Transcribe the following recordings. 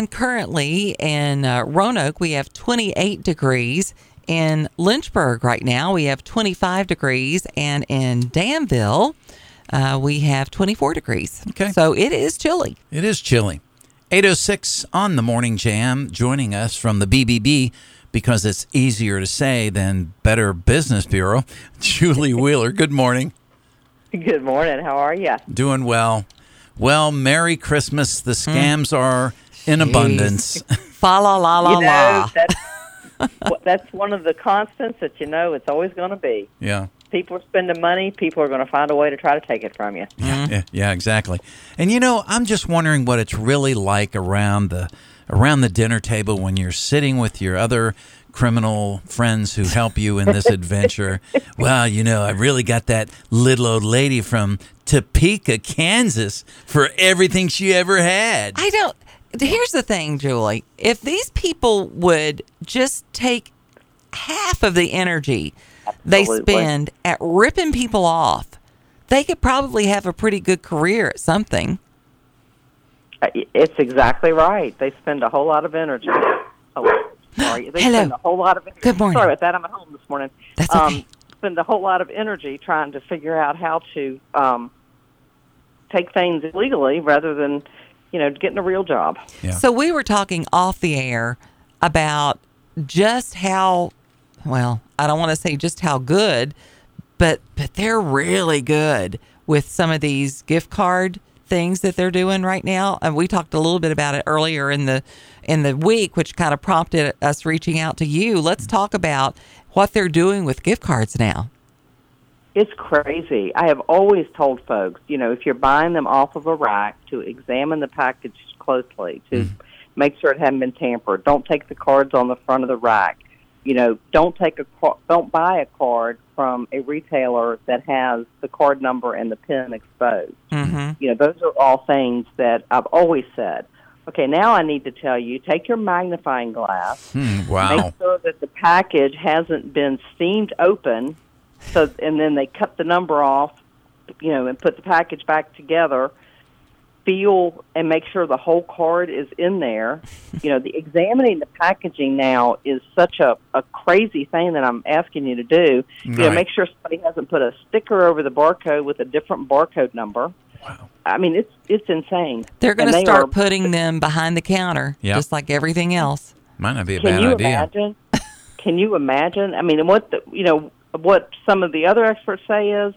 And currently in uh, Roanoke, we have 28 degrees. In Lynchburg right now, we have 25 degrees. And in Danville, uh, we have 24 degrees. Okay. So it is chilly. It is chilly. 806 on the Morning Jam, joining us from the BBB because it's easier to say than Better Business Bureau. Julie Wheeler, good morning. Good morning. How are you? Doing well. Well, Merry Christmas. The scams are in abundance. Fa la la la you know, la. that's, that's one of the constants that you know it's always going to be. yeah. People are spending money. People are going to find a way to try to take it from you. Yeah, yeah, yeah, exactly. And you know, I'm just wondering what it's really like around the around the dinner table when you're sitting with your other criminal friends who help you in this adventure. well, you know, I really got that little old lady from Topeka, Kansas for everything she ever had. I don't. Here's the thing, Julie. If these people would just take half of the energy they spend at ripping people off, they could probably have a pretty good career at something. Uh, It's exactly right. They spend a whole lot of energy. Oh, sorry. They Hello. spend a whole lot of energy. Good morning. Sorry about that. I'm at home this morning. That's um, okay. spend a whole lot of energy trying to figure out how to um, take things illegally rather than, you know, getting a real job. Yeah. So we were talking off the air about just how well, I don't want to say just how good, but but they're really good with some of these gift card things that they're doing right now. And we talked a little bit about it earlier in the in the week, which kind of prompted us reaching out to you. Let's talk about what they're doing with gift cards now. It's crazy. I have always told folks, you know, if you're buying them off of a rack, to examine the package closely, to make sure it hasn't been tampered. Don't take the cards on the front of the rack. You know, don't take a don't buy a card from a retailer that has the card number and the pin exposed. Mm-hmm. You know, those are all things that I've always said. Okay, now I need to tell you, take your magnifying glass Hmm, wow. make sure that the package hasn't been steamed open so and then they cut the number off you know and put the package back together feel and make sure the whole card is in there you know the examining the packaging now is such a, a crazy thing that i'm asking you to do you know make sure somebody hasn't put a sticker over the barcode with a different barcode number Wow. i mean it's it's insane They're going to they start are- putting them behind the counter, Yep. just like everything else. Might not be a Can bad you idea. imagine? Can you imagine? I mean, and what the, you know, what some of the other experts say is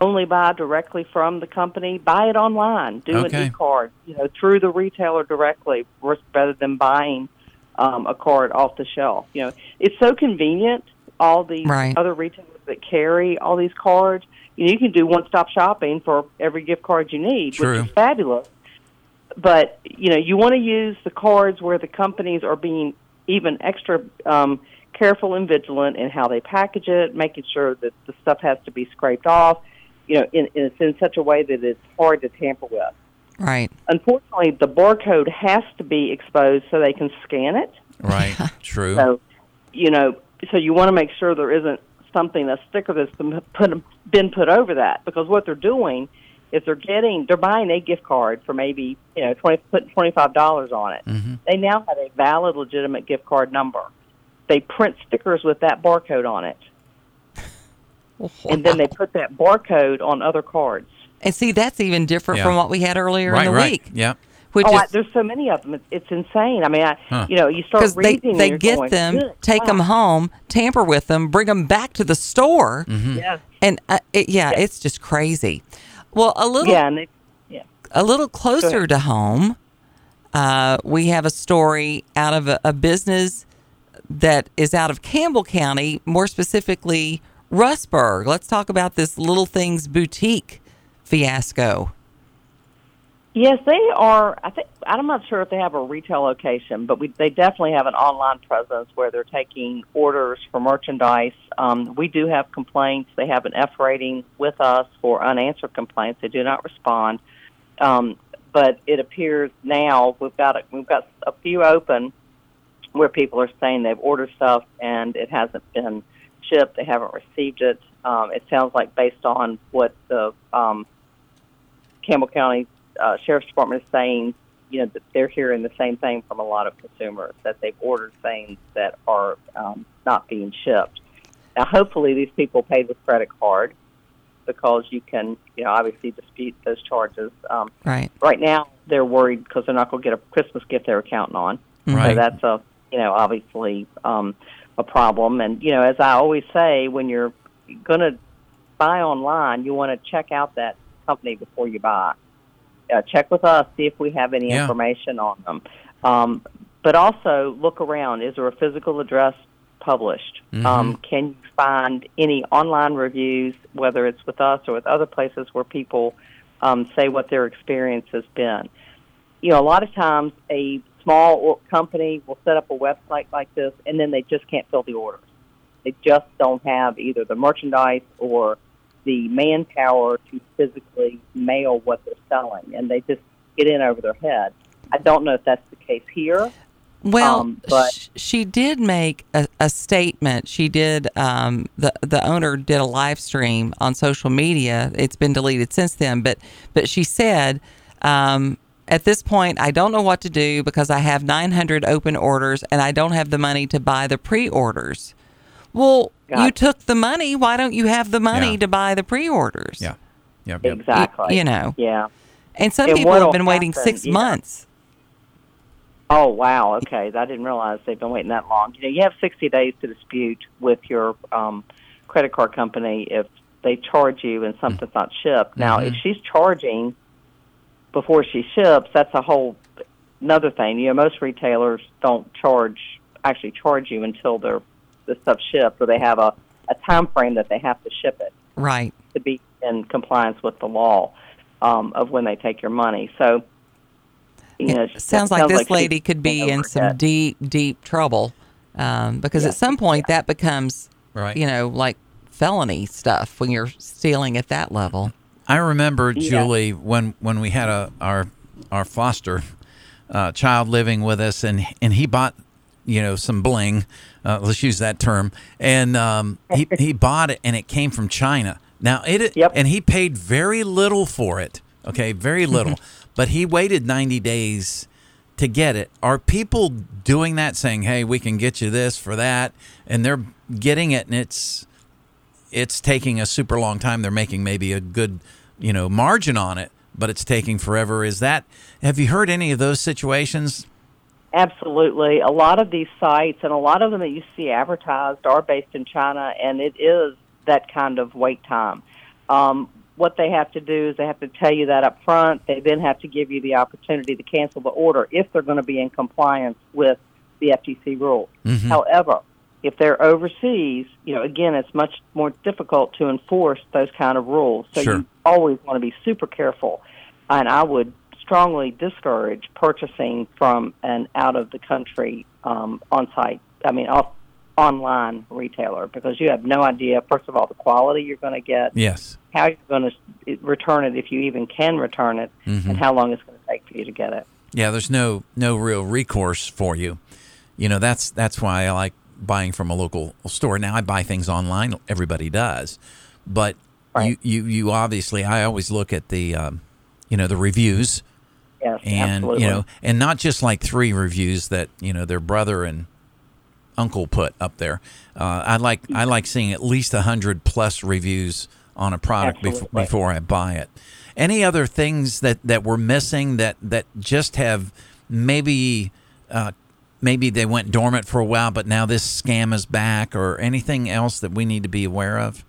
only buy directly from the company. Buy it online. Do Okay. an e-card, you know, through the retailer directly, rather than buying um, a card off the shelf. You know, it's so convenient. All these Right. other retailers that carry all these cards, you know, you can do one-stop shopping for every gift card you need, True. which is fabulous but you know you want to use the cards where the companies are being even extra um, careful and vigilant in how they package it, making sure that the stuff has to be scraped off. You know, in, in, it's in such a way that it's hard to tamper with. Right. Unfortunately, the barcode has to be exposed so they can scan it. Right. True. So, you know, so you want to make sure there isn't something, a sticker that's been put, been put over that, because what they're doing is they're getting, they're buying a gift card for maybe, you know, twenty, putting twenty five dollars on it. Mm-hmm. They now have a valid, legitimate gift card number. They print stickers with that barcode on it, and then they put that barcode on other cards. And see, that's even different Yeah. from what we had earlier right, in the right. week. Yep. Which oh, I, there's so many of them. It's, it's insane. I mean, I, Huh. you know, you start because they, they you're get going, them, "Good take them home, tamper with them, bring them back to the store, Mm-hmm. Yeah, and uh, it, yeah, it's just crazy. Well, a little yeah, and they, yeah. a little closer to home, uh, we have a story out of a, a business that is out of Campbell County, more specifically Rustburg. Let's talk about this Little Things Boutique fiasco. Yes, they are. I think I'm not sure if they have a retail location, but we, they definitely have an online presence where they're taking orders for merchandise. Um, we do have complaints. They have an F rating with us for unanswered complaints. They do not respond. Um, but it appears now we've got a, we've got a few open where people are saying they've ordered stuff and it hasn't been shipped. They haven't received it. Um, it sounds like based on what the um, Campbell County uh, Sheriff's Department is saying you know they're hearing the same thing from a lot of consumers that they've ordered things that are um, not being shipped. Now, hopefully, these people paid with credit card because you can, you know, obviously dispute those charges. Um, Right. right now, they're worried because they're not going to get a Christmas gift they're counting on. Right. So that's a, you know, obviously um, a problem. And you know, as I always say, when you're going to buy online, you want to check out that company before you buy. Uh, check with us, see if we have any Yeah. information on them. Um, but also look around. Is there a physical address published? Um, can you find any online reviews, whether it's with us or with other places where people um, say what their experience has been? You know, a lot of times a small company will set up a website like this, and then they just can't fill the orders. They just don't have either the merchandise or the manpower to physically mail what they're selling, and they just get in over their head. I don't know if that's the case here. Well, Um, but- sh- she did make a, a statement. She did. Um, the the owner did a live stream on social media. It's been deleted since then, but but she said. Um, at this point, I don't know what to do because I have 900 open orders and I don't have the money to buy the pre-orders. Well, you took the money. Why don't you have the money Yeah. to buy the pre-orders? Yeah. yeah. yep. Exactly. you know. Yeah. And some And people have been waiting happen, six yeah. months. Oh wow. Okay, I didn't realize they've been waiting that long. You know, you have 60 days to dispute with your um, credit card company if they charge you and something's not shipped. Now, if she's charging before she ships, that's a whole another thing. You know, most retailers don't charge actually charge you until they're the stuff shipped, or they have a a time frame that they have to ship it Right. to be in compliance with the law um, of when they take your money. So, you know, It sounds like this she- lady could be in some overhead. deep, deep trouble um, because at some point that becomes, Right. you know, like felony stuff when you're stealing at that level. I remember Yeah. Julie when when we had a our our foster uh, child living with us, and and he bought you know some bling. Uh, let's use that term, and um, he he bought it, and it came from China. Now it Yep. and he paid very little for it. Okay, very little, but he waited ninety days to get it. Are people doing that, saying, "Hey, we can get you this for that," and they're getting it, and it's it's taking a super long time. They're making maybe a good, you know, margin on it, but it's taking forever. Is that have you heard any of those situations? Absolutely. A lot of these sites and a lot of them that you see advertised are based in China, and it is that kind of wait time. Um, what they have to do is they have to tell you that up front. They then have to give you the opportunity to cancel the order if they're going to be in compliance with the FTC rules. However, if they're overseas, you know, again, it's much more difficult to enforce those kind of rules. So Sure. you always want to be super careful. And I would strongly discourage purchasing from an out of the country um, on site, I mean, off, online retailer because you have no idea, first of all, the quality you're going to get, Yes. how you're going to return it if you even can return it, and how long it's going to take for you to get it. Yeah, there's no no real recourse for you. You know, that's that's why I like buying from a local store. Now I buy things online. Everybody does, but Right. you, you you obviously I always look at the um, you know the reviews Yes, and absolutely. you know and not just like three reviews that you know their brother and uncle put up there. Uh, I like I like seeing at least a hundred plus reviews on a product bef- before I buy it. Any other things that that we're missing that that just have maybe uh, maybe they went dormant for a while, but now this scam is back, or anything else that we need to be aware of?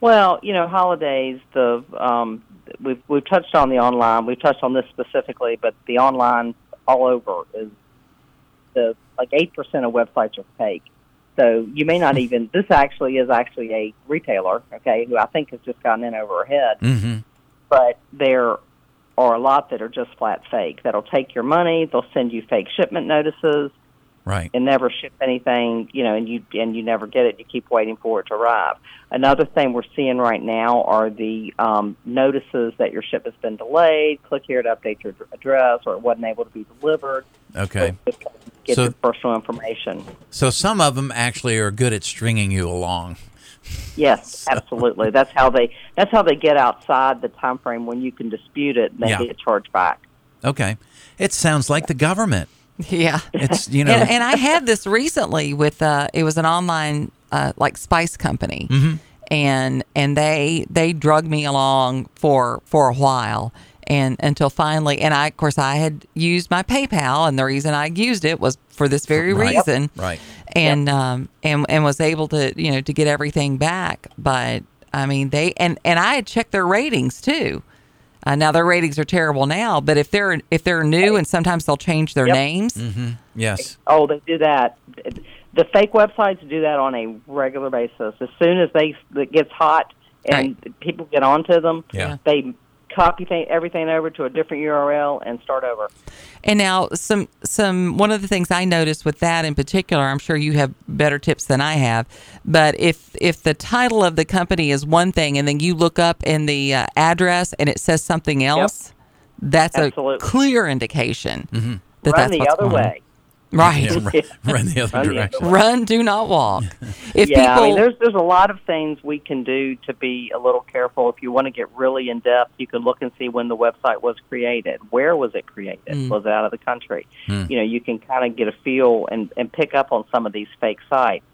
Well, you know, holidays. The um, we've we've touched on the online. We've touched on this specifically, but the online all over is the like eight percent of websites are fake. So you may not even. This actually is actually a retailer, okay, who I think has just gotten in over her head. Mm-hmm. But there are a lot that are just flat fake. That'll take your money. They'll send you fake shipment notices Right. and never ship anything, you know, and you and you never get it. You keep waiting for it to arrive. Another thing we're seeing right now are the um, notices that your ship has been delayed. Click here to update your address, or it wasn't able to be delivered. Okay. Get So- your personal information. So some of them actually are good at stringing you along. Yes, absolutely. That's how they. That's how they get outside the time frame when you can dispute it and they Yeah. get charged back. Okay. It sounds like the government. Yeah. It's you know. and, and I had this recently with uh, it was an online uh, like spice company, Mm-hmm. and and they they drug me along for for a while, and until finally, and I of course I had used my PayPal, and the reason I used it was for this very Right. reason, Right. And um and and was able to you know to get everything back, but I mean they and and I had checked their ratings too. Uh, now their ratings are terrible now, but if they're if they're new and sometimes they'll change their Yep. names, Yes. Oh, they do that. The fake websites do that on a regular basis. As soon as they it gets hot and people get onto them, Yeah. they copy th- everything over to a different URL and start over. And now some some one of the things I noticed with that in particular, I'm sure you have better tips than I have, but if if the title of the company is one thing and then you look up in the uh, address and it says something else, that's Absolutely. a clear indication that Run that's the what's other going on. Way. Right. Yeah, run, run the other Run the direction. other. Run, do not walk. If yeah, people I mean, there's there's a lot of things we can do to be a little careful. If you want to get really in depth, you can look and see when the website was created. Where was it created? Mm. Was it out of the country? You know, you can kind of get a feel and and pick up on some of these fake sites.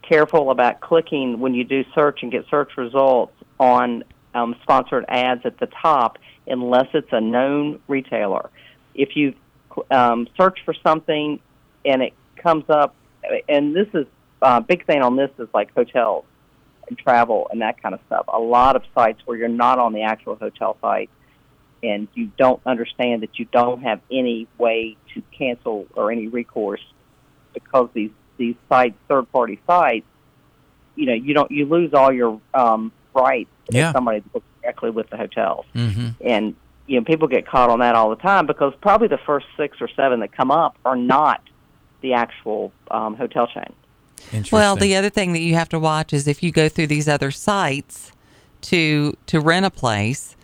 Careful about clicking when you do search and get search results on um, sponsored ads at the top, unless it's a known retailer. If you um, search for something and it comes up, and this is uh, big thing on this is like hotels and travel and that kind of stuff. A lot of sites where you're not on the actual hotel site and you don't understand that you don't have any way to cancel or any recourse because these these sites, third party sites, you know, you don't you lose all your um, rights Yeah. if somebody books directly with the hotels hmm and you know people get caught on that all the time because probably the first six or seven that come up are not the actual um, hotel chain. Well, the other thing that you have to watch is if you go through these other sites to to rent a place,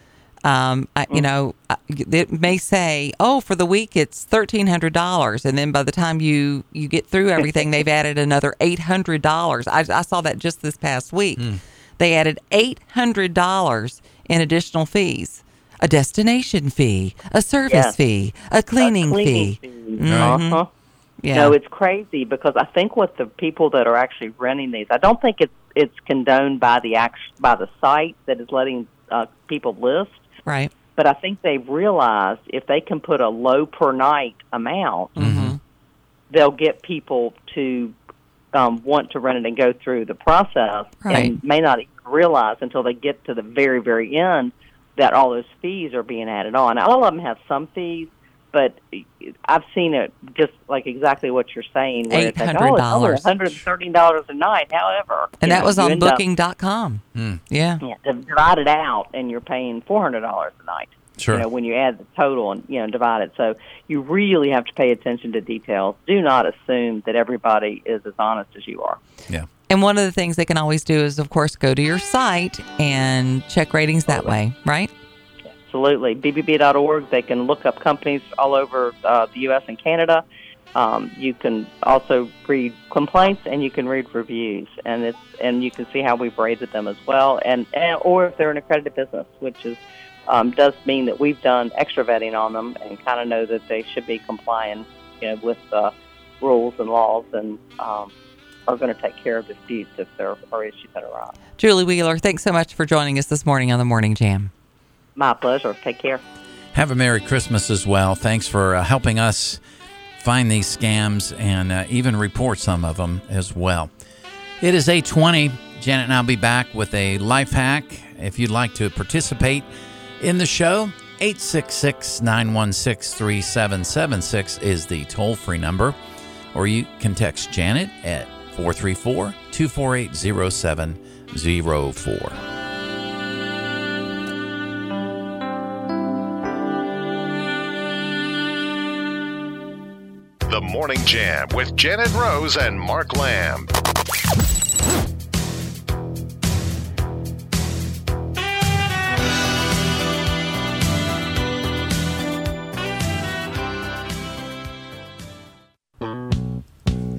um, I, you know, I- it may say, "Oh, for the week it's thirteen hundred dollars," and then by the time you you get through everything, they've added another eight hundred dollars. I, I saw that just this past week. They added eight hundred dollars in additional fees. A destination fee, a service Yes. fee, a cleaning, A cleaning fee. fee. Mhm. Uh-huh. Yeah. No, it's crazy because I think what the people that are actually renting these, I don't think it's it's condoned by the act by the site that is letting uh, people list, right. but I think they've realized if they can put a low per night amount, Mm-hmm. they'll get people to um, want to rent it and go through the process, Right. and may not even realize until they get to the very very end that all those fees are being added on. All of them have some fees, but I've seen it just like exactly what you're saying. Where it's like, oh, $800. $113 a night. However, And that know, was on end up- booking.com. Hmm. Yeah. yeah, divide it out, and you're paying four hundred dollars a night. Sure. You know, when you add the total and you know divide it, so you really have to pay attention to details. Do not assume that everybody is as honest as you are. yeah. And one of the things they can always do is, of course, go to your site and check ratings that way, right? Absolutely, BBB.org. They can look up companies all over uh, the U.S. and Canada. Um, you can also read complaints and you can read reviews, and it's and you can see how we've rated them as well, and, and or if they're an accredited business, which is um, does mean that we've done extra vetting on them and kind of know that they should be complying, you know, with rules and laws, and um, are going to take care of disputes if there are issues that arise. Julie Wheeler, thanks so much for joining us this morning on the Morning Jam. My pleasure. Take care. Have a Merry Christmas as well. Thanks for uh, helping us find these scams and uh, even report some of them as well. It is 820. Janet and I'll be back with a life hack. If you'd like to participate in the show, 866 916 3776 is the toll free number. Or you can text Janet at 434 248 0704. Morning Jam with Janet Rose and Mark Lamb.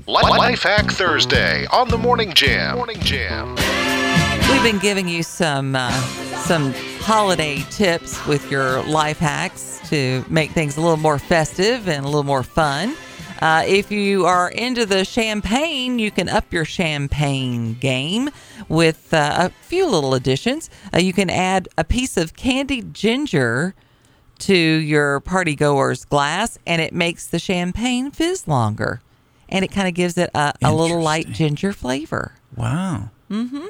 Life Hack Thursday on the Morning Jam. Morning Jam. We've been giving you some uh, some holiday tips with your life hacks to make things a little more festive and a little more fun. Uh, if you are into the champagne, you can up your champagne game with uh, a few little additions. Uh, you can add a piece of candied ginger to your party goer's glass, and it makes the champagne fizz longer. And it kind of gives it a, a little light ginger flavor. Wow. Mm hmm.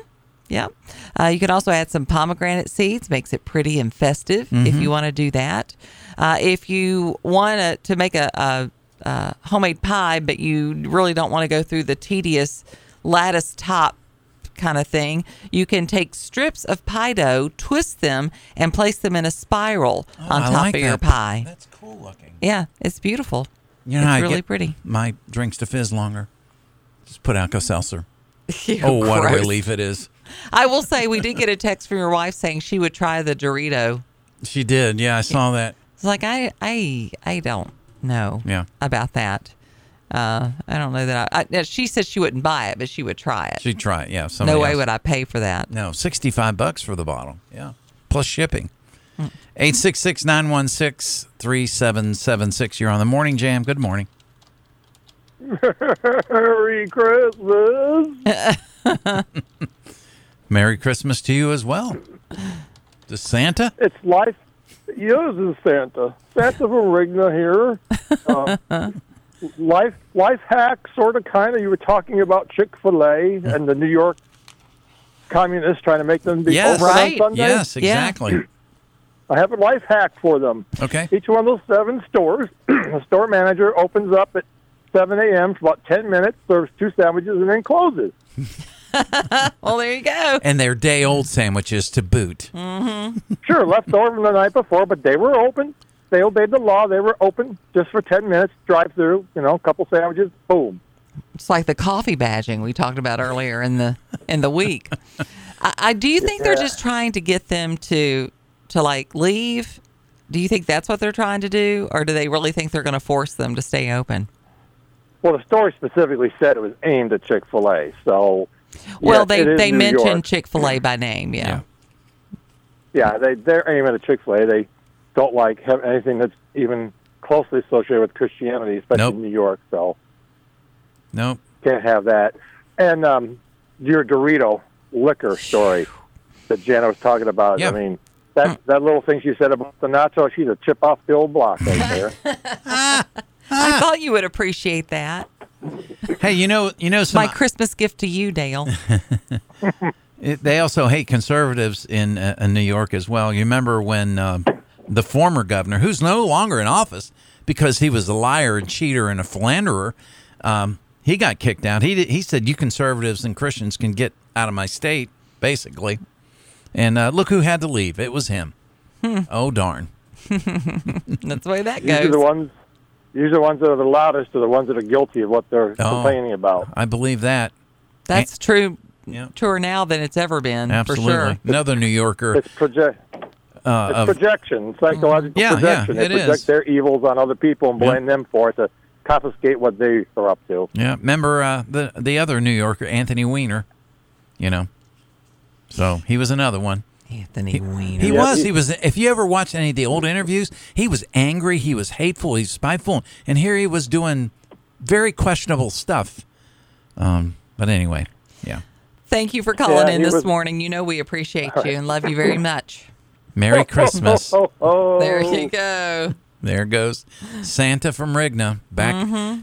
Yep. Uh, you can also add some pomegranate seeds, makes it pretty and festive if you want to do that. Uh, if you want to, to make a, a, a homemade pie, but you really don't want to go through the tedious lattice top kind of thing, you can take strips of pie dough, twist them, and place them in a spiral oh, on Oh, I top like of your that. pie. That's cool looking. Yeah, it's beautiful. You know it's I really pretty. My drinks to fizz longer. Just put Alka Seltzer. Oh, what a relief it is. I will say we did get a text from your wife saying she would try the Dorito She did. Yeah, I saw that. It's like I I I don't know Yeah. about that. Uh, I don't know that I, I. She said she wouldn't buy it, but she would try it. She'd try it. Yeah. no somebody way else. would I pay for that. No, 65 bucks for the bottle. Yeah. Plus shipping. Hmm. 866 916 3776. You're on the morning jam. Good morning. Merry Christmas. Merry Christmas to you as well. To Santa? It's life. Yours is Santa. Santa from Rigna here. Uh, life, life hack, sort of, kind of. You were talking about Chick Fil A and the New York communists trying to make them be Yes. open Right. on Sunday. Yes, Yeah. exactly. I have a life hack for them. Okay. Each one of those seven stores, the store manager opens up at 7 a.m. for about 10 minutes, serves two sandwiches, and then closes. Well, there you go. And they're day old sandwiches to boot. Mm-hmm. Sure, left over from the night before, but they were open. They obeyed the law. They were open just for 10 minutes, drive through, you know, a couple sandwiches, boom. It's like the coffee badging we talked about earlier in the in the week. I, I do you think they're just trying to get them to to like leave? Do you think that's what they're trying to do, or do they really think they're going to force them to stay open? Well, the story specifically said it was aimed at Chick fil A. So, Well, yes, they they New mentioned Chick Fil A by name. Yeah. Yeah. Yeah, they, they're aiming at Chick fil A. They don't like have anything that's even closely associated with Christianity, especially Nope. in New York. So, Nope. can't have that. And um, your Dorito liquor story that Jana was talking about. Yeah. I mean, that that little thing she said about the nacho, she's a chip off the old block right there. I thought you would appreciate that. Hey, you know, you know, some, My Christmas gift to you, Dale. It, they also hate conservatives in, uh, in New York as well. You remember when uh, the former governor, who's no longer in office because he was a liar and cheater and a philanderer, um, he got kicked out. He did, he said, "You conservatives and Christians can get out of my state," basically. And uh, look who had to leave. It was him. Oh darn! That's the way that Usually the goes. ones, usually the ones that are the loudest are the ones that are guilty of what they're Oh. complaining about. I believe that. That's true. Yeah. Truer now than it's ever been, Absolutely. for sure. Another New Yorker. It's project, Uh, it's of, projection, psychological Yeah, yeah, projection. they it project is. their evils on other people and Yeah. blame them for it to confiscate what they are up to. yeah. Remember uh, the the other New Yorker, Anthony Weiner. You know. So he was another one. Anthony Weiner. He Yeah, was. he- He was. If you ever watched any of the old interviews, he was angry. He was hateful. He's spiteful. And here he was doing very questionable stuff. Um. But anyway, yeah. Thank you for calling Yeah, in this was- morning. You know we appreciate you and love you very much. Merry Christmas. Oh, oh, There you go. There goes Santa from Rigna back, Mm-hmm.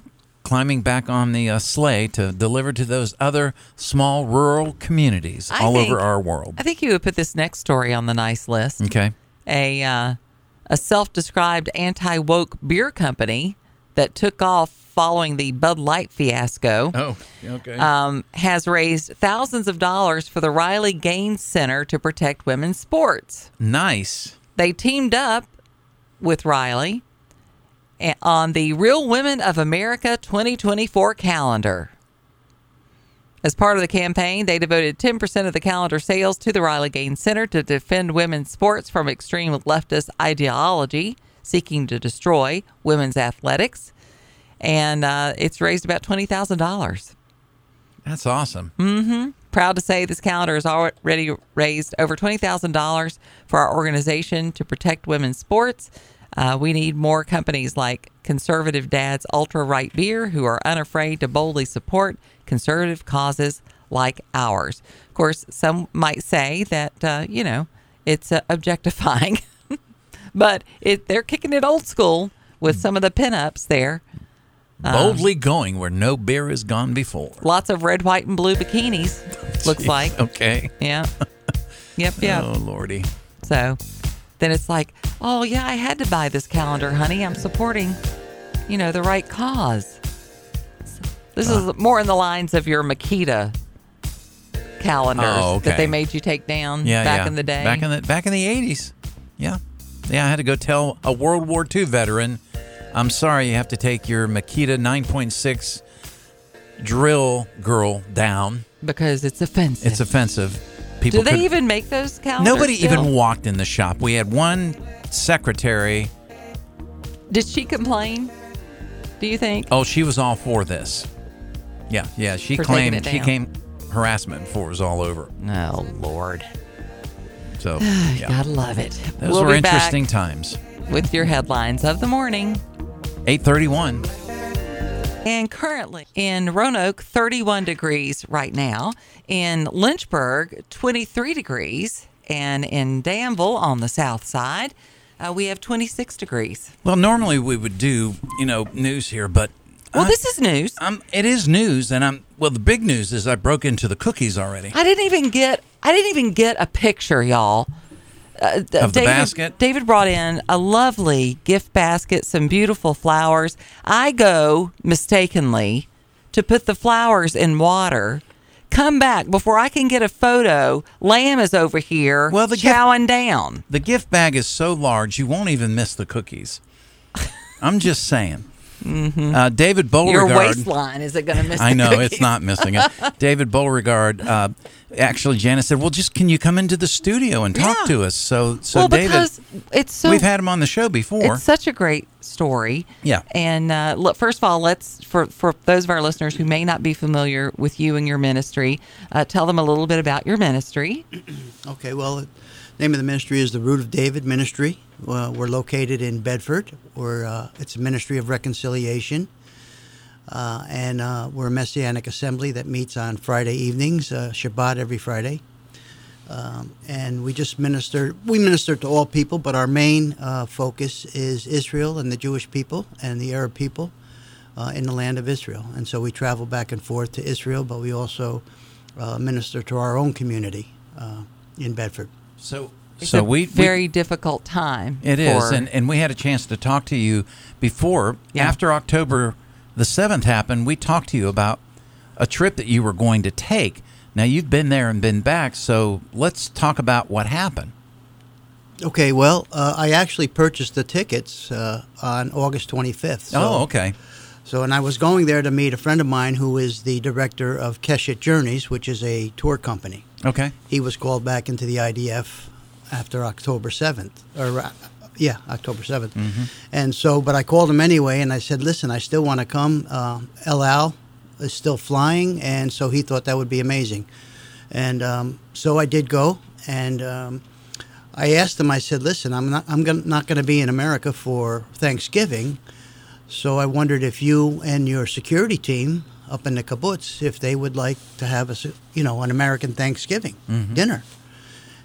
Climbing back on the uh, sleigh to deliver to those other small rural communities I all think- over our world. I think you would put this next story on the nice list. Okay. A uh, a self-described anti-woke beer company that took off following the Bud Light fiasco. Oh. Okay. um, has raised thousands of dollars for the Riley Gaines Center to protect women's sports. nice. They teamed up with Riley on the Real Women of America 2024 calendar. As part of the campaign, they devoted 10% of the calendar sales to the Riley Gaines Center to defend women's sports from extreme leftist ideology seeking to destroy women's athletics. And uh, it's raised about $20,000. That's awesome. Mm-hmm. Proud to say this calendar has already raised over $20,000 for our organization to protect women's sports. Uh, we need more companies like Conservative Dads Ultra Right Beer who are unafraid to boldly support conservative causes like ours. Of course, some might say that, uh, you know, it's uh, objectifying, but it, they're kicking it old school with some of the pinups there. Boldly going where no beer has gone before. Lots of red, white, and blue bikinis, looks like. Okay. Yeah. Yep, yep. Oh, Lordy. So then it's like, oh, yeah, I had to buy this calendar, honey. I'm supporting, you know, the right cause. So this is uh. more in the lines of your Makita calendars Oh, okay. that they made you take down Yeah, back yeah. in the day. Back in the back in the eighties. Yeah. Yeah, I had to go tell a World War II veteran, I'm sorry you have to take your Makita 9.6 drill girl down. because it's offensive. It's offensive. People Do they even make those calendars? Nobody still? even walked in the shop. We had one secretary. Did she complain? Do you think? Oh, she was all for this. Yeah, yeah. She For claimed she came harassment before it was all over. Oh, Lord. So yeah, gotta love it. those we'll were interesting times. with your headlines of the morning. Eight thirty-one. And currently in Roanoke, 31 degrees right now. In Lynchburg, 23 degrees. And in Danville on the south side, uh, we have 26 degrees. Well, normally we would do you know news here, but Well, I- this is news. Um, it is news, and I'm well. The big news is I broke into the cookies already. I didn't even get I didn't even get a picture, y'all. Uh, David, basket? David brought in a lovely gift basket, some beautiful flowers. I go mistakenly to put the flowers in water. Come back before I can get a photo. Lamb is over here Well, the gift- chowing down. The gift bag is so large you won't even miss the cookies. I'm just saying. Uh, David Mm-hmm. Your Beauregard. waistline is it going to miss? I know it's not missing it. David Beauregard. Uh, actually, Janice said, "Well, just can you come into the studio and talk Yeah. to us?" So, so well, David, it's so we've had him on the show before. It's such a great story. Yeah. And uh, look, first of all, let's for for those of our listeners who may not be familiar with you and your ministry, uh, tell them a little bit about your ministry. Okay, well, the name of the ministry is the Root of David Ministry. Uh, we're located in Bedford. We're, uh, it's a ministry of reconciliation. Uh, and uh, we're a Messianic assembly that meets on Friday evenings, uh, Shabbat every Friday. Um, and we just minister, we minister to all people, but our main uh, focus is Israel and the Jewish people and the Arab people in the land of Israel. And so we travel back and forth to Israel, but we also minister to our own community in Bedford. So, It's so a we we- very difficult time. It is, for- and and we had a chance to talk to you before. Yeah. After October the seventh happened, we talked to you about a trip that you were going to take. Now you've been there and been back, so let's talk about what happened. Okay, well, uh, I actually purchased the tickets uh, on August 25th. So, oh, okay. So, and I was going there to meet a friend of mine who is the director of Keshet Journeys, which is a tour company. Okay. He was called back into the IDF after October 7th, or uh, yeah, October 7th. And so, but I called him anyway, and I said, "Listen, I still want to come. Uh, El Al is still flying," and so he thought that would be amazing. And um, so I did go, and um, I asked him. I said, "Listen, I'm not. I'm gonna, not going to be in America for Thanksgiving, so I wondered if you and your security team up in the kibbutz, if they would like to have a, s- you know, an American Thanksgiving dinner."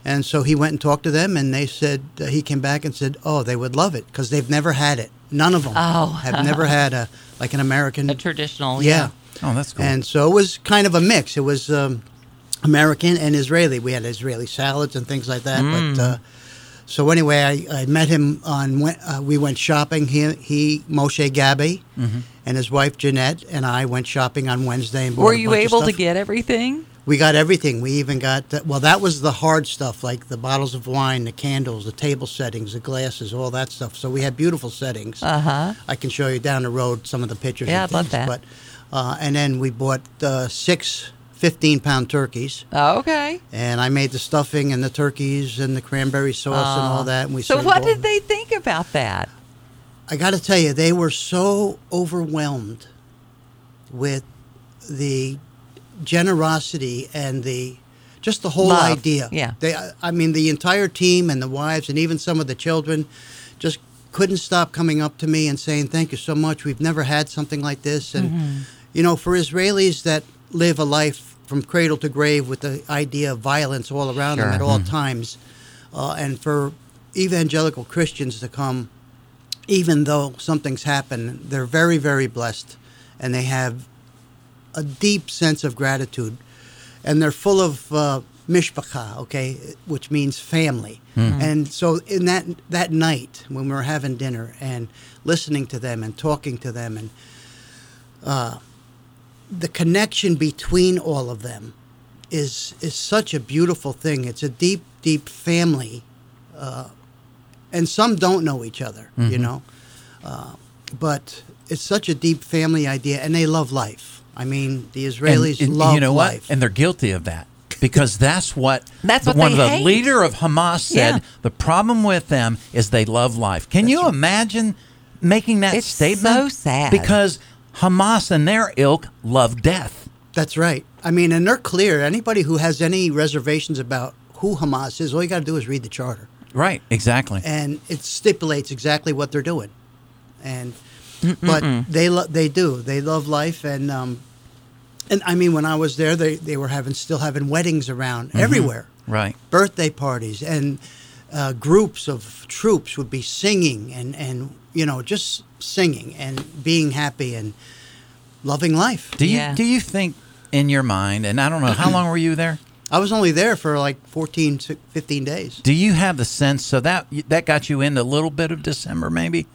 And so he went and talked to them, and they said uh, he came back and said, "Oh, they would love it because they've never had it. None of them Oh. have never had a like an American a traditional. yeah. Oh, that's cool. And so it was kind of a mix. It was um, American and Israeli. We had Israeli salads and things like that. But uh, so anyway, I, I met him on. Uh, we went shopping. He, he Moshe Gabi, and his wife Jeanette and I went shopping on Wednesday. And Were you able to get everything? We got everything. We even got the, well. That was the hard stuff, like the bottles of wine, the candles, the table settings, the glasses, all that stuff. So we had beautiful settings. Uh huh. I can show you down the road some of the pictures. Yeah, and I'd love that. But uh, and then we bought uh, six 15 pound turkeys, oh, Okay. and I made the stuffing and the turkeys and the cranberry sauce and all ah. that. And we So what did they think about that? I got to tell you, they were so overwhelmed with the generosity and the just the whole Love, idea. yeah. They, I mean, the entire team and the wives and even some of the children just couldn't stop coming up to me and saying, "Thank you so much. We've never had something like this." And mm-hmm. you know, for Israelis that live a life from cradle to grave with the idea of violence all around them at all times, uh, and for evangelical Christians to come, even though something's happened, they're very, very blessed, and they have a deep sense of gratitude, and they're full of uh, mishpacha, okay, which means family. And so, in that that night when we were having dinner and listening to them and talking to them, and uh, the connection between all of them is is such a beautiful thing. It's a deep, deep family, uh, and some don't know each other, you know, uh, but it's such a deep family idea, and they love life. I mean, the Israelis and, and love you know life. what? And they're guilty of that because that's what That's what one of the hate. leader of Hamas said. Yeah. The problem with them is they love life. Can you right. imagine making that It's statement? so sad. because Hamas and their ilk love death. That's right. I mean, and they're clear. Anybody who has any reservations about who Hamas is, all you got to do is read the charter. Right. Exactly. and it stipulates exactly what they're doing. And but they lo- they do they love life and um, and I mean when I was there they, they were having still having weddings around everywhere, Right. birthday parties and uh, groups of troops would be singing and and you know just singing and being happy and loving life. Do you Yeah. do you think in your mind, and I don't know how long were you there? I was only there for like 14, si- 15 days. Do you have the sense so that that got you into a little bit of December maybe,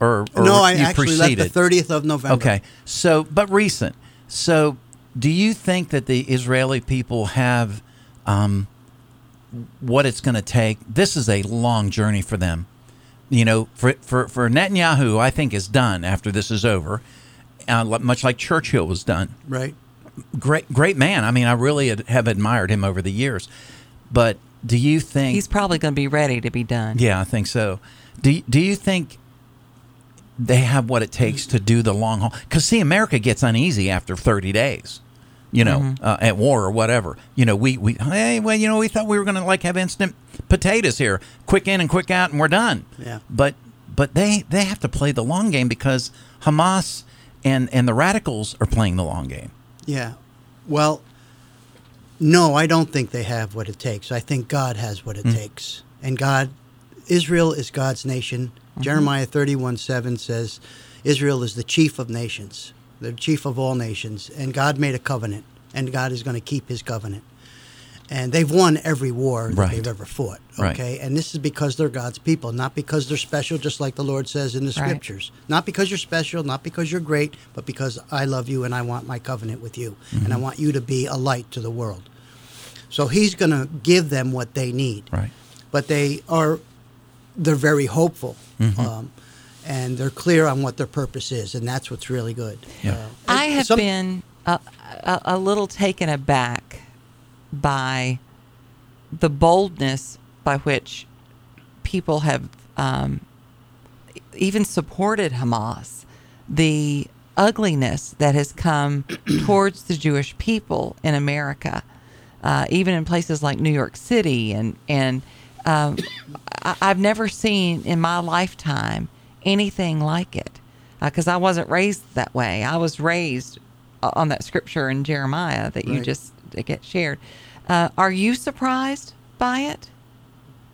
or, or no, I actually preceded? left the 30th of November. Okay, so but recent. So, do you think that the Israeli people have um, what it's going to take? This is a long journey for them. You know, for for for Netanyahu, I think is done after this is over. Uh, much like Churchill was done. Right. Great, great man. I mean, I really ad- have admired him over the years. But do you think He's probably going to be ready to be done. yeah, I think so. Do you- do you think they have what it takes to do the long haul? Because see, America gets uneasy after thirty days. You know, Mm-hmm. uh, at war or whatever. You know, we we hey, well, you know, we thought we were going to like have instant potatoes here, quick in and quick out, and we're done. Yeah. But but they they have to play the long game because Hamas and and the radicals are playing the long game. Yeah. Well, no, I don't think they have what it takes. I think God has what it mm. takes. And God, Israel is God's nation. Mm-hmm. Jeremiah 31 7 says, Israel is the chief of nations, the chief of all nations. And God made a covenant, and God is going to keep his covenant. And they've won every war that Right. they've ever fought. Right. Okay. And this is because they're God's people, not because they're special, just like the Lord says in the Right. scriptures. Not because you're special, not because you're great, but because I love you and I want my covenant with you. And I want you to be a light to the world. So he's going to give them what they need. Right. But they are, they're very hopeful. Um, and they're clear on what their purpose is. And that's what's really good. Yeah. Uh, I have some- been a, a, a little taken aback by the boldness by which people have um, even supported Hamas, the ugliness that has come towards the Jewish people in America, uh, even in places like New York City, and and um, I, I've never seen in my lifetime anything like it because I wasn't raised that way. I was raised uh, on that scripture in Jeremiah that you just that get shared. Uh, are you surprised by it?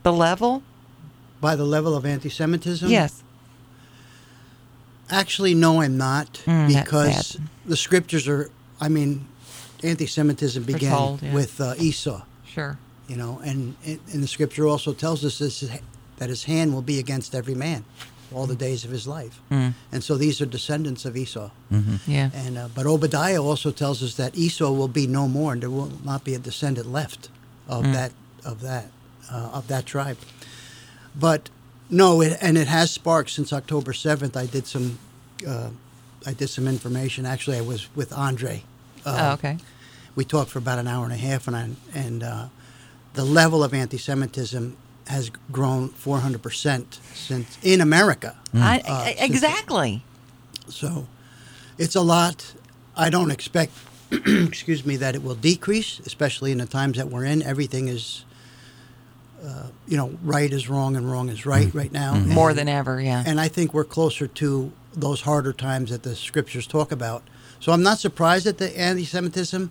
The level? by the level of anti Semitism? Yes. Actually, no, I'm not. Mm, because the scriptures are, I mean, anti Semitism began told, yeah. with uh, Esau. Sure. you know and, and and the scripture also tells us this that his hand will be against every man all the days of his life. Mm. and so these are descendants of esau. Yeah. and uh, but obadiah also tells us that esau will be no more and there will not be a descendant left of that of that uh, of that tribe. But no it, and it has sparked since october 7th i did some uh, i did some information. Actually i was with andre. Uh, oh, okay. we talked for about an hour and a half, and I, and uh, the level of anti-Semitism has grown 400 percent since in America. I, Uh, I- since- exactly. So it's a lot. I don't expect excuse me, that it will decrease, especially in the times that we're in. Everything is, uh, you know, right is wrong and wrong is right right now. More And- than ever, yeah. and I think we're closer to those harder times that the scriptures talk about. So I'm not surprised at the anti-Semitism.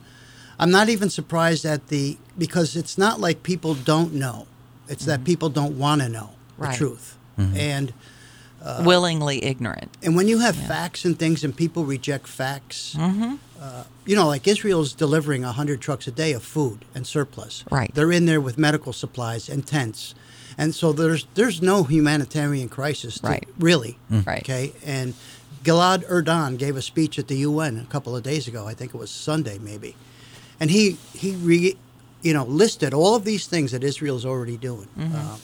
I'm not even surprised at the because it's not like people don't know. It's that people don't want to know the Right. truth. Mm-hmm. And uh, Willingly ignorant. and when you have facts and things and people reject facts, mm-hmm. uh, you know, like Israel's delivering 100 trucks a day of food and surplus. Right. They're in there with medical supplies and tents. And so there's there's no humanitarian crisis, to- Right. really. Mm. Right. Okay. And Gilad Erdan gave a speech at the UN a couple of days ago. I think it was Sunday, maybe. And he, he re, you know, listed all of these things that Israel's already doing. Uh,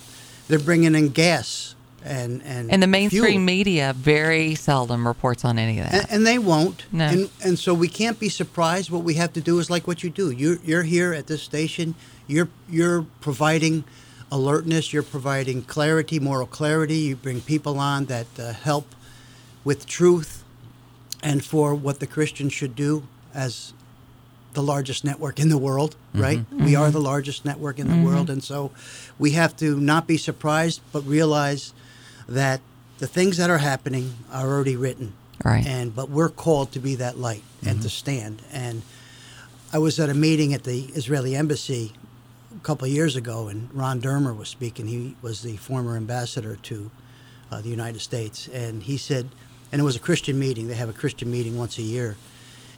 they're bringing in gas and, and, And the mainstream fuel. media very seldom reports on any of that. And, and they won't. No. And and so we can't be surprised. What we have to do is like what you do. You're you're here at this station. You're you're providing alertness. You're providing clarity, moral clarity. You bring people on that uh, help with truth, and for what the Christians should do as the largest network in the world. Mm-hmm. Right? We are mm-hmm. the largest network in the mm-hmm. world, and so we have to not be surprised, but realize that the things that are happening are already written. Right. and but we're called to be that light and to stand. And i was at a meeting at the israeli embassy a couple of years ago and ron dermer was speaking. He was the former ambassador to uh, the united states. And he said and it was a christian meeting. They have a christian meeting once a year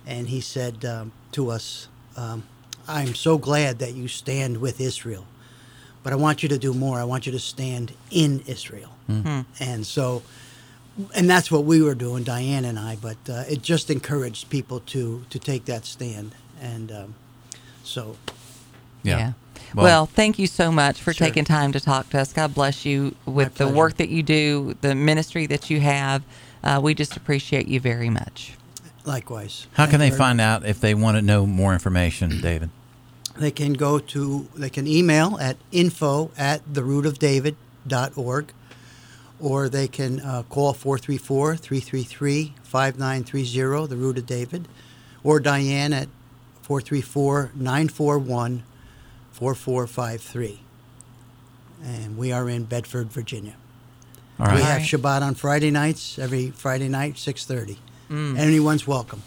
and he said um, to us um, i'm so glad that you stand with israel but I want you to do more. I want you to stand in Israel. And so, and that's what we were doing, Diane and I. But uh, it just encouraged people to to take that stand. And um, so, Yeah. Well, thank you so much for Sure. taking time to talk to us. God bless you with the pleasure. work that you do, the ministry that you have. Uh, we just appreciate you very much. Likewise. How can they find out if they want to know more information, David? They can go to, they can email at info at therootofdavid.org or they can uh, call 434 333 5930, The Root of David, or Diane at 434 941 4453. And we are in Bedford, Virginia. All right. We have Shabbat on Friday nights, every Friday night, 6.30. Mm. Anyone's welcome.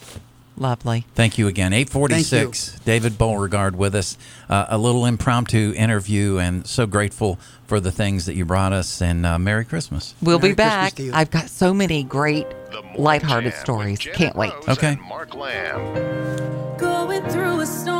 Lovely. Thank you again. 846, David Beauregard with us. Uh, a little impromptu interview, and so grateful for the things that you brought us. And uh, Merry Christmas. We'll Merry be back. to you. I've got so many great, The Morning lighthearted stories. Can't wait. Okay. Mark Lamb. Going through a storm,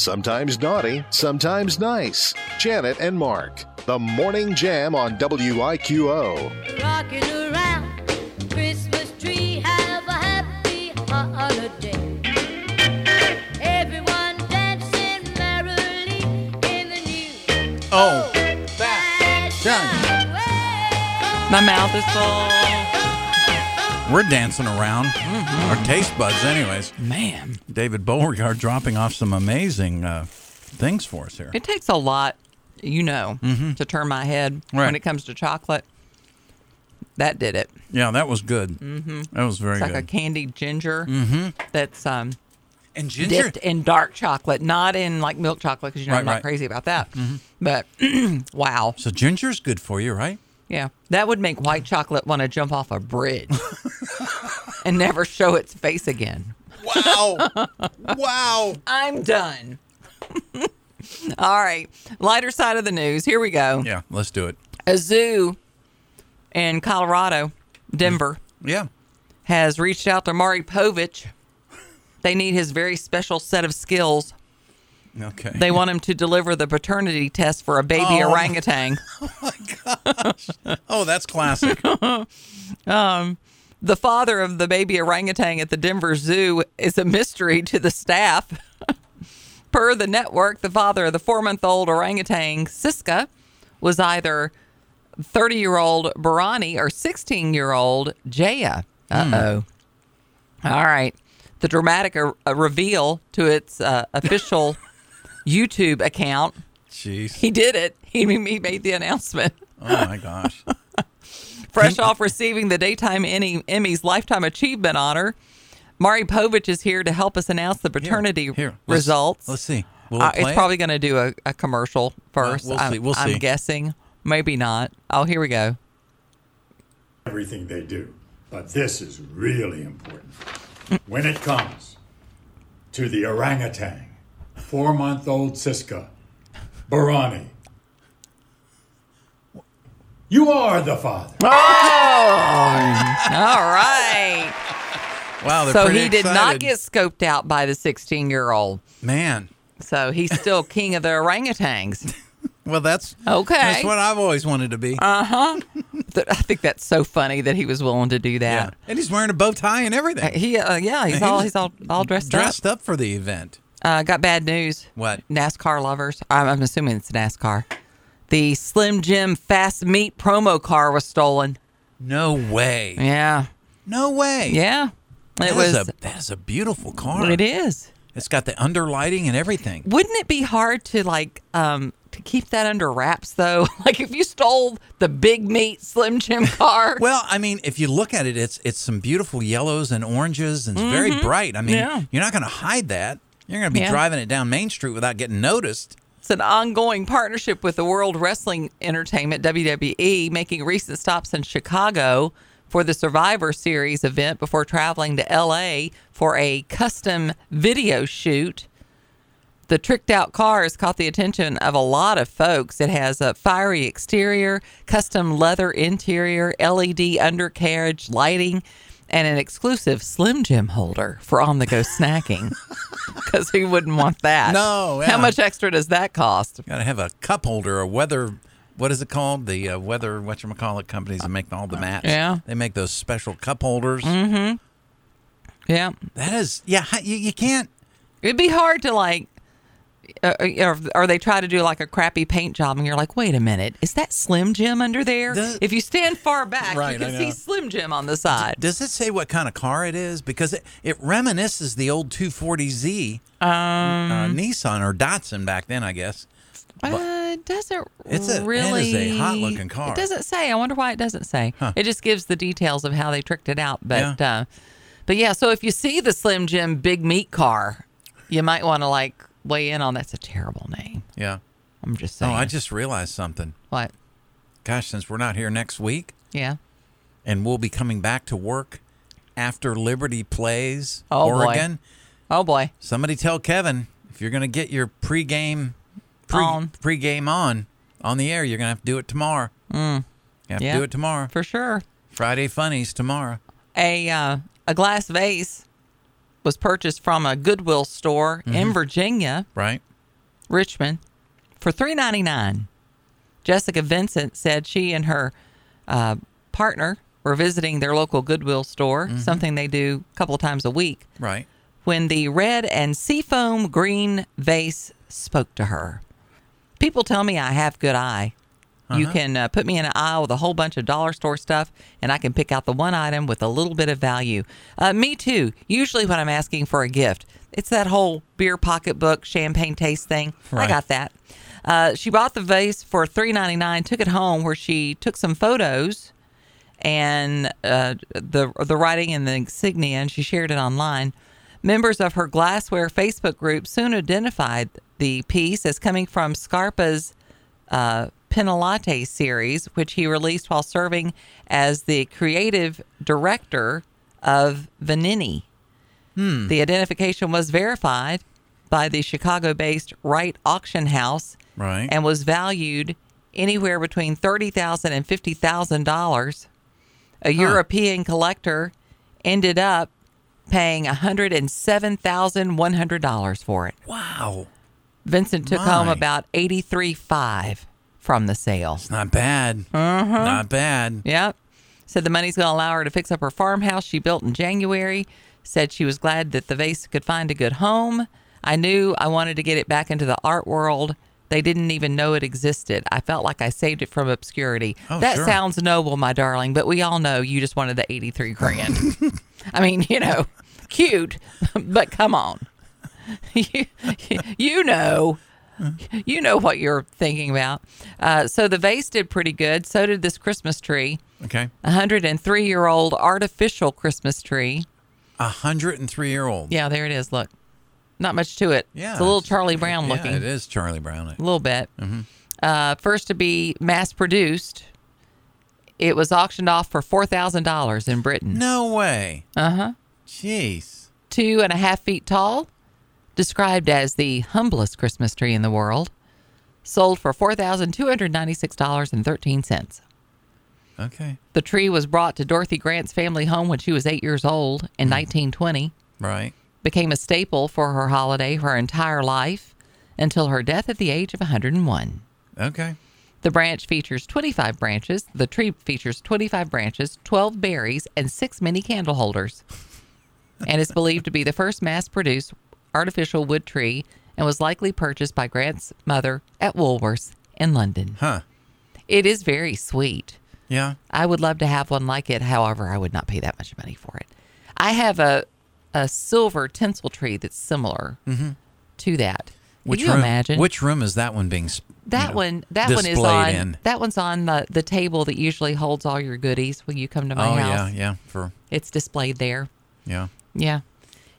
Sometimes naughty, sometimes nice. Janet and Mark. The Morning Jam on WIQO. rocking around Christmas tree. Have a happy holiday. Everyone dancing merrily in the new Oh, fashion way. My mouth is full. We're dancing around. Our taste buds, anyways. Man, David Beauregard dropping off some amazing uh, things for us here. it takes a lot, you know, to turn my head Right. when it comes to chocolate. That did it. Yeah, that was good. Mm-hmm. That was very good. It's like good. a candied ginger that's um, and dipped in dark chocolate, not in like milk chocolate, because you know Right, I'm not right. crazy about that. But wow, So ginger's good for you, right? Yeah, that would make white chocolate want to jump off a bridge and never show its face again. Wow. wow. I'm done. All right, lighter side of the news. Here we go. Yeah, let's do it. A zoo in Colorado, Denver, mm. Yeah. has reached out to Maury Povich. They need his very special set of skills. Okay. They want him to deliver the paternity test for a baby Oh. orangutan. oh, my gosh. Oh, that's classic. The father of the baby orangutan at the Denver Zoo is a mystery to the staff. Per the network, the father of the four month old orangutan Siska was either 30 year old Berani or 16 year old Jaya. Uh oh. All right. The dramatic uh, uh, reveal to its uh, official YouTube account. Jeez. He did it. He, he made the announcement. Oh my gosh. Fresh off receiving the Daytime Emmy, Emmy's Lifetime Achievement honor, Maury Povich is here to help us announce the paternity here, let's- results. let's see. Will it Uh, play it's it? probably going to do a, a commercial first. we'll I'm, see, we'll I'm see. guessing. Maybe not. Oh, here we go. everything they do. But this is really important. When it comes to the orangutan, four month old Siska, Berani, you are the father. All right. Wow. They're so pretty he did not get scoped out by the 16 year old. Man. So he's still king of the orangutans. Well, that's Okay. That's what I've always wanted to be. Uh huh. I think that's so funny that he was willing to do yeah. that. And he's wearing a bow tie and everything. He, uh, yeah, he's He all he's all all dressed, up, dressed up for the event. Uh, got bad news. What? NASCAR lovers? I'm, I'm assuming it's NASCAR. The Slim Jim Fast Meat promo car was stolen. No way. Yeah, No way. yeah. That It is was. a that is a beautiful car. It is. It's got the underlighting and everything. Wouldn't it be hard to like um to keep that under wraps though? like if you stole the big meat Slim Jim car. Well, I mean, if you look at it, it's it's some beautiful yellows and oranges and it's very bright. I mean, Mm-hmm. Yeah. you're not going to hide that. You're going to be Yeah. driving it down Main Street without getting noticed. It's an ongoing partnership with the World Wrestling Entertainment, WWE, making recent stops in Chicago for the Survivor Series event before traveling to LA for a custom video shoot. The tricked out car has caught the attention of a lot of folks. It has a fiery exterior, custom leather interior, LED undercarriage lighting, and an exclusive Slim Jim holder for on the go snacking. Because who wouldn't want that? No, How much extra does that cost? Got to have a cup holder, a weather. What is it called? The uh, weather whatchamacallit companies that make all the mats. Yeah. They make those special cup holders. Mm-hmm. Yeah. That is, yeah, you, you can't. It'd be hard to like, uh, or, or they try to do like a crappy paint job, and you're like, wait a minute, is that Slim Jim under there? The- if you stand far back, Right, you can see. Slim Jim on the side. Does it say what kind of car it is? Because it, it reminisces the old 240Z Um, uh, Nissan or Datsun back then, I guess. Uh, it doesn't It's a- it is a really. hot-looking car. It doesn't say. I wonder why it doesn't say. It just gives the details of how they tricked it out. But, Yeah. uh, but yeah. So if you see the Slim Jim big meat car, you might want to like weigh in on. That's a terrible name. Yeah. I'm just saying. Oh. I just realized something. what? Gosh, since we're not here next week Yeah. and we'll be coming back to work after Liberty plays Oh, boy. Oh boy. somebody tell Kevin if you're going to get your pregame pre, On. pregame on on the air, you're going to have to do it tomorrow. Mm. You have Yeah. to do it tomorrow. For sure. Friday funnies tomorrow. a uh, a glass vase was purchased from a Goodwill store Mm-hmm. in Virginia, Right? Richmond, for three ninety nine. Jessica Vincent said she and her uh, partner were visiting their local Goodwill store, Mm-hmm. something they do a couple of times a week, Right. when the red and seafoam green vase spoke to her. People tell me I have good eye. You can uh, put me in an aisle with a whole bunch of dollar store stuff, and I can pick out the one item with a little bit of value. Uh, me too. Usually, when I'm asking for a gift, it's that whole beer pocketbook, champagne taste thing. I got that. Uh, she bought the vase for three ninety nine. Took it home, where she took some photos and uh, the the writing and the insignia, and she shared it online. Members of her glassware Facebook group soon identified the piece as coming from Scarpa's uh, Pennellate series, which he released while serving as the creative director of Venini. Hmm. The identification was verified by the Chicago-based Wright Auction House Right. and was valued anywhere between thirty thousand and fifty thousand dollars. and $50,000. A European collector ended up paying one hundred and seven thousand one hundred dollars for it. wow. Vincent took home about eighty three five from the sale. It's not bad. Uh-huh. Not bad. Yep. Said the money's going to allow her to fix up her farmhouse she built in January. Said she was glad that the vase could find a good home. I knew I wanted to get it back into the art world. They didn't even know it existed. I felt like I saved it from obscurity. Oh, that sure. sounds noble, my darling, but we all know you just wanted the 83 grand. I mean, you know, cute, but come on. you, you know. You know what you're thinking about. Uh, so the vase did pretty good. So did this Christmas tree. Okay. A 103 year old artificial Christmas tree. A hundred and three year old. Yeah, there it is. Look, not much to it. Yeah, it's a little Charlie Brown Yeah, looking. it is Charlie Brown. A little bit. Uh, first to be mass produced, it was auctioned off for four thousand dollars in Britain. No way. Uh huh. Jeez. Two and a half feet tall, described as the humblest Christmas tree in the world, sold for four thousand two hundred ninety-six dollars and thirteen cents. Okay. The tree was brought to Dorothy Grant's family home when she was eight years old in mm. 1920. Right. Became a staple for her holiday her entire life until her death at the age of 101. Okay. The branch features 25 branches. The tree features 25 branches, 12 berries, and six mini candle holders. and is believed to be the first mass produced artificial wood tree and was likely purchased by Grant's mother at Woolworths in London. Huh. It is very sweet. Yeah. I would love to have one like it. However, I would not pay that much money for it. I have a a silver tinsel tree that's similar to that. Can Mm-hmm. Which you room? imagine Which room is that one being? you that know, one? That one is on. in? That one's on the the table that usually holds all your goodies when you come to my oh house. yeah, yeah. For It's displayed there. yeah. Yeah,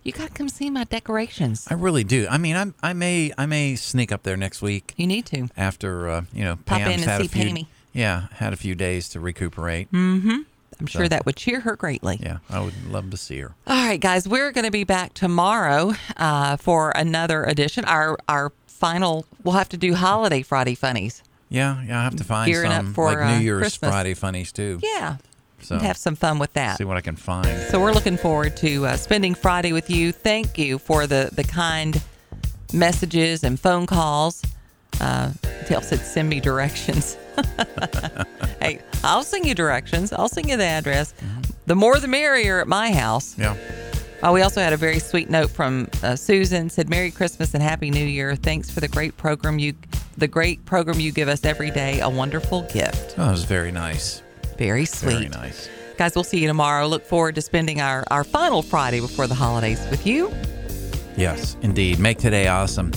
you got to come see my decorations. I really do. I mean, I I may I may sneak up there next week You need to. after uh, you know Pop in and had see a few. Pammy. Yeah, had a few days to recuperate. Mm-hmm. I'm sure that would cheer her greatly. Yeah, I would love to see her. All right, guys, we're going to be back tomorrow uh, for another edition. Our our final. We'll have to do holiday Friday funnies. Yeah, yeah. I have to find Gearing up some for, like uh, New Year's Christmas. Friday funnies too. Yeah, So have some fun with that. see what I can find. So we're looking forward to uh, spending Friday with you. Thank you for the the kind messages and phone calls. Uh, Dale said, "Send me directions." hey, I'll send you directions. I'll send you the address. The more, the merrier at my house. Yeah. Uh, we also had a very sweet note from uh, Susan. Said, "Merry Christmas and Happy New Year. Thanks for the great program you, the great program you give us every day. A wonderful gift. Oh, it was very nice. Very sweet, Very nice. guys. We'll see you tomorrow. Look forward to spending our our final Friday before the holidays with you. Yes, indeed. Make today awesome.